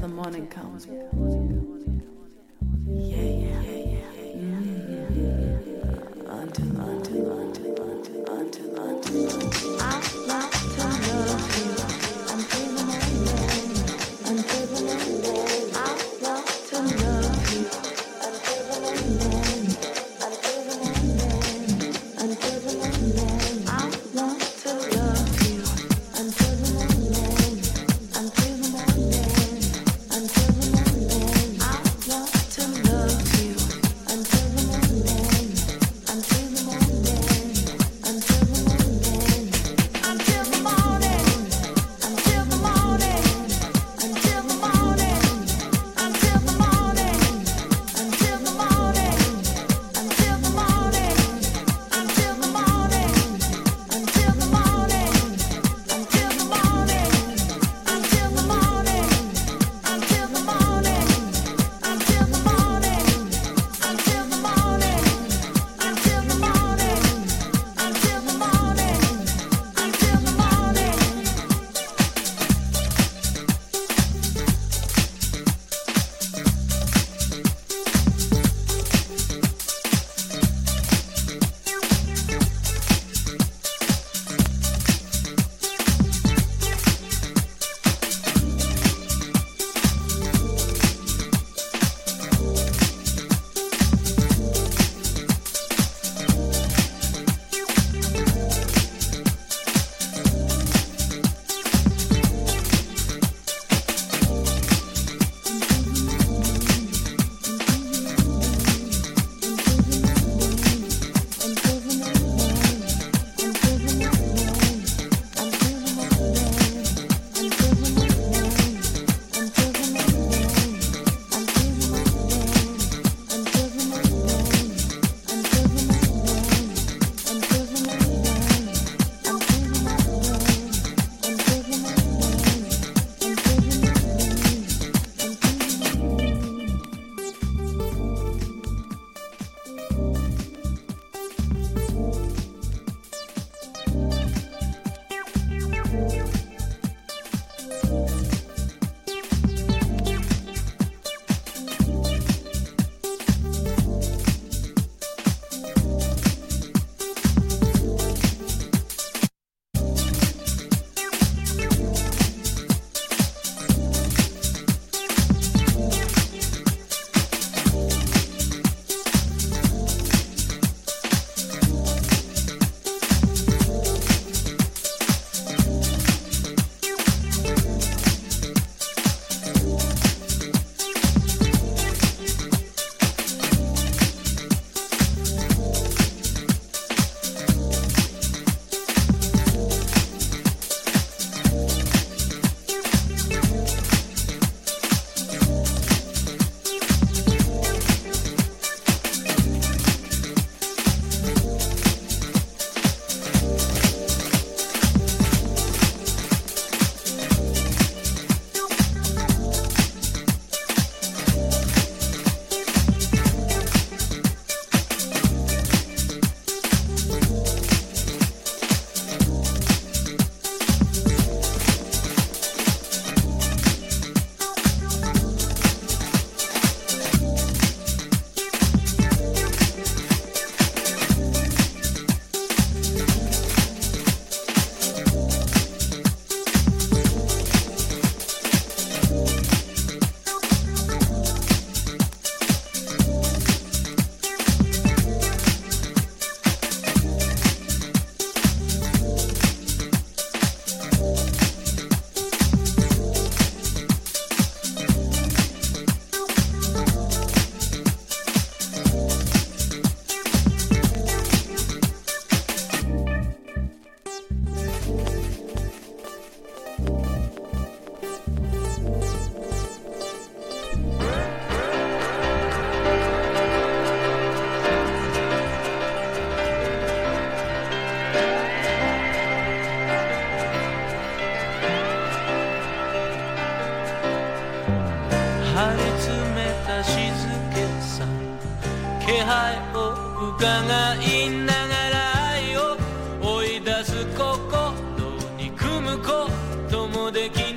the morning comes. de quién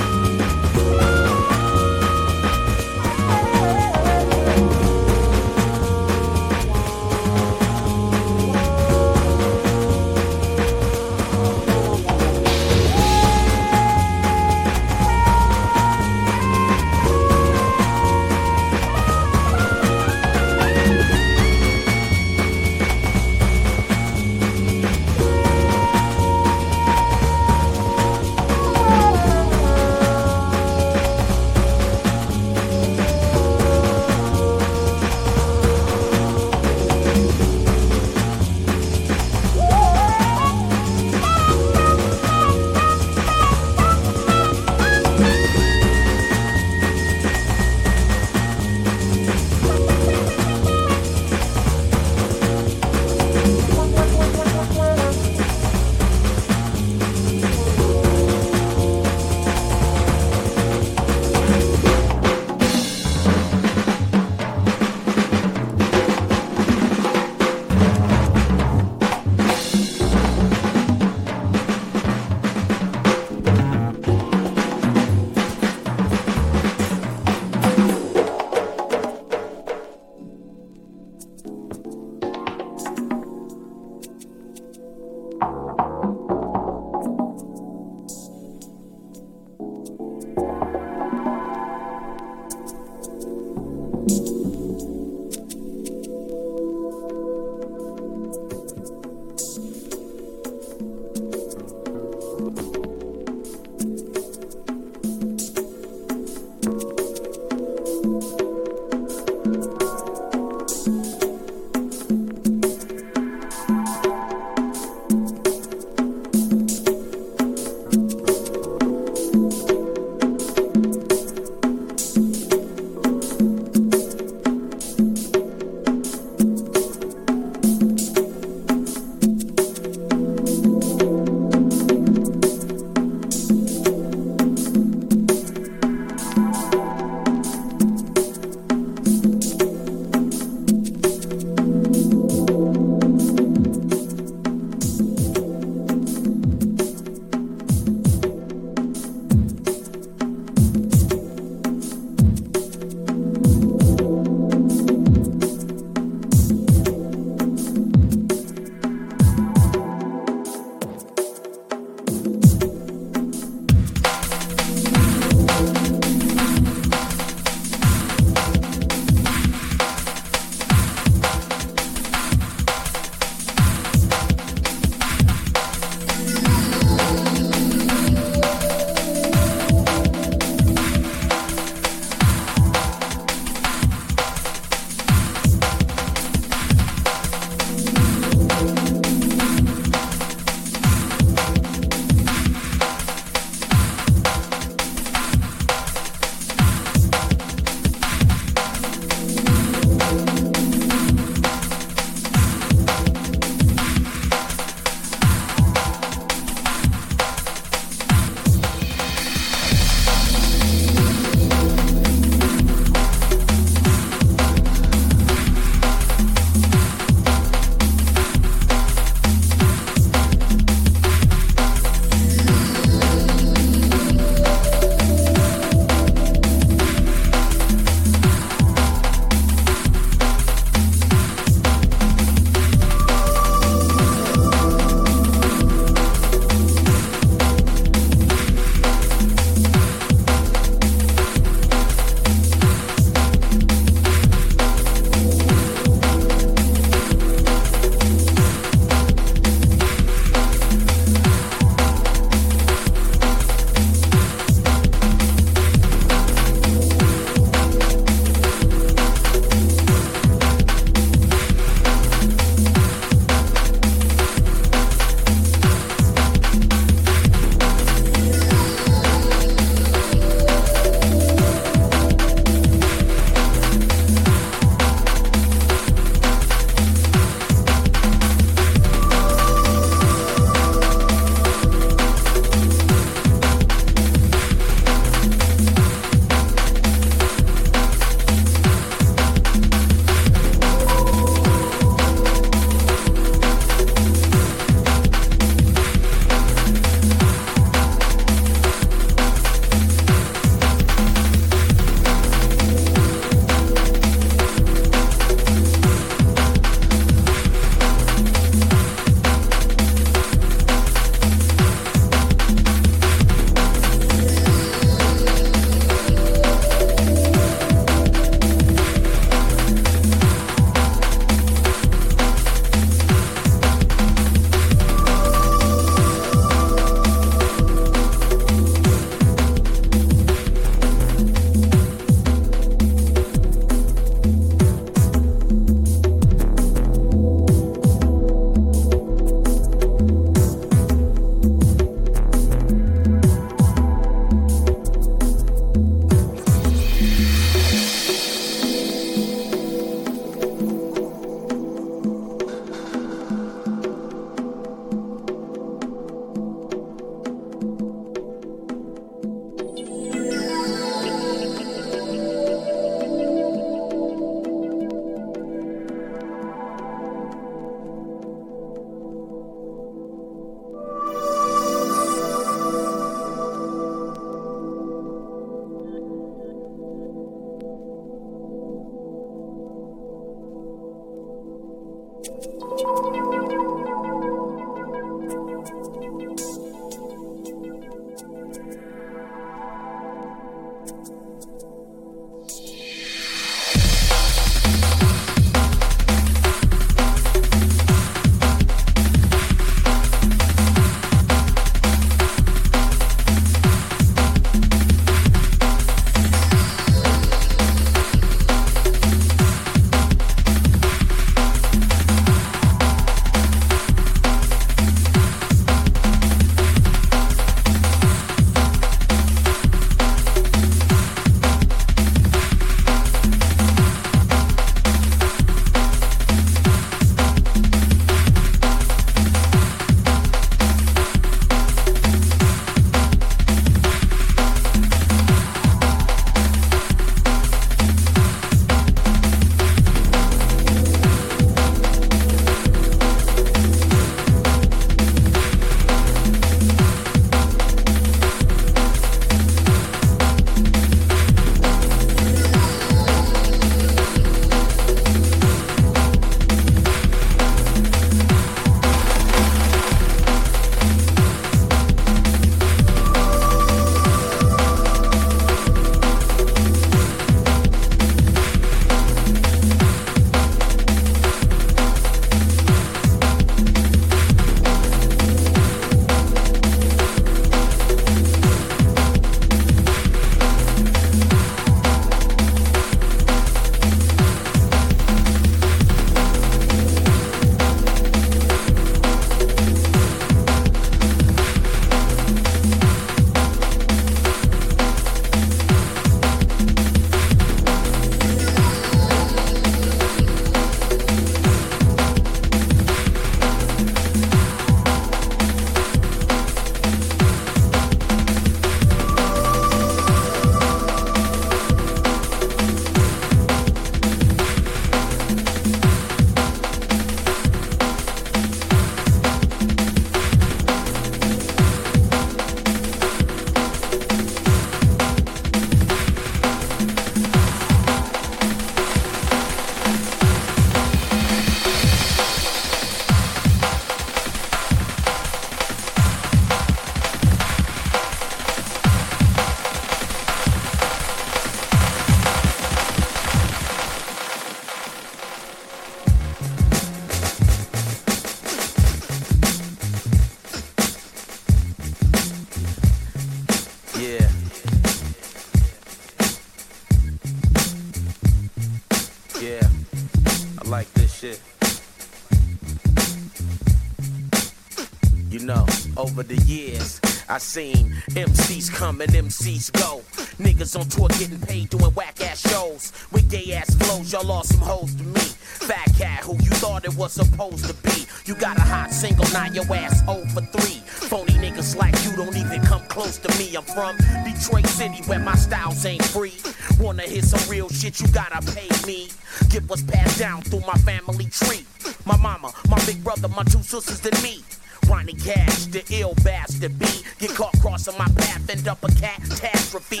On tour getting paid doing whack ass shows. With gay ass flows, y'all lost some hoes to me. Fat cat who you thought it was supposed to be. You got a hot single, now your ass 0 for 3. Phony niggas like you don't even come close to me. I'm from Detroit City where my styles ain't free. Wanna hear some real shit, you gotta pay me. Get what's passed down through my family tree. My mama, my big brother, my two sisters, and me. Ronnie Cash, the ill bastard B. Get caught crossing my path, end up a catastrophe.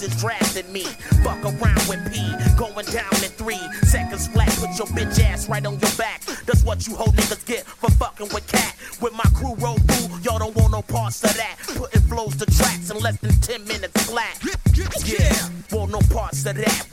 Niggas mad because they hoes is drafting me. Fuck around with P, going down in three seconds flat. Put your bitch ass right on your back. That's what you hoe niggas get for fucking with cat. With my crew roll through, y'all don't want no parts of that. Putting flows to tracks in less than 10 minutes flat. Yeah, want no parts of that.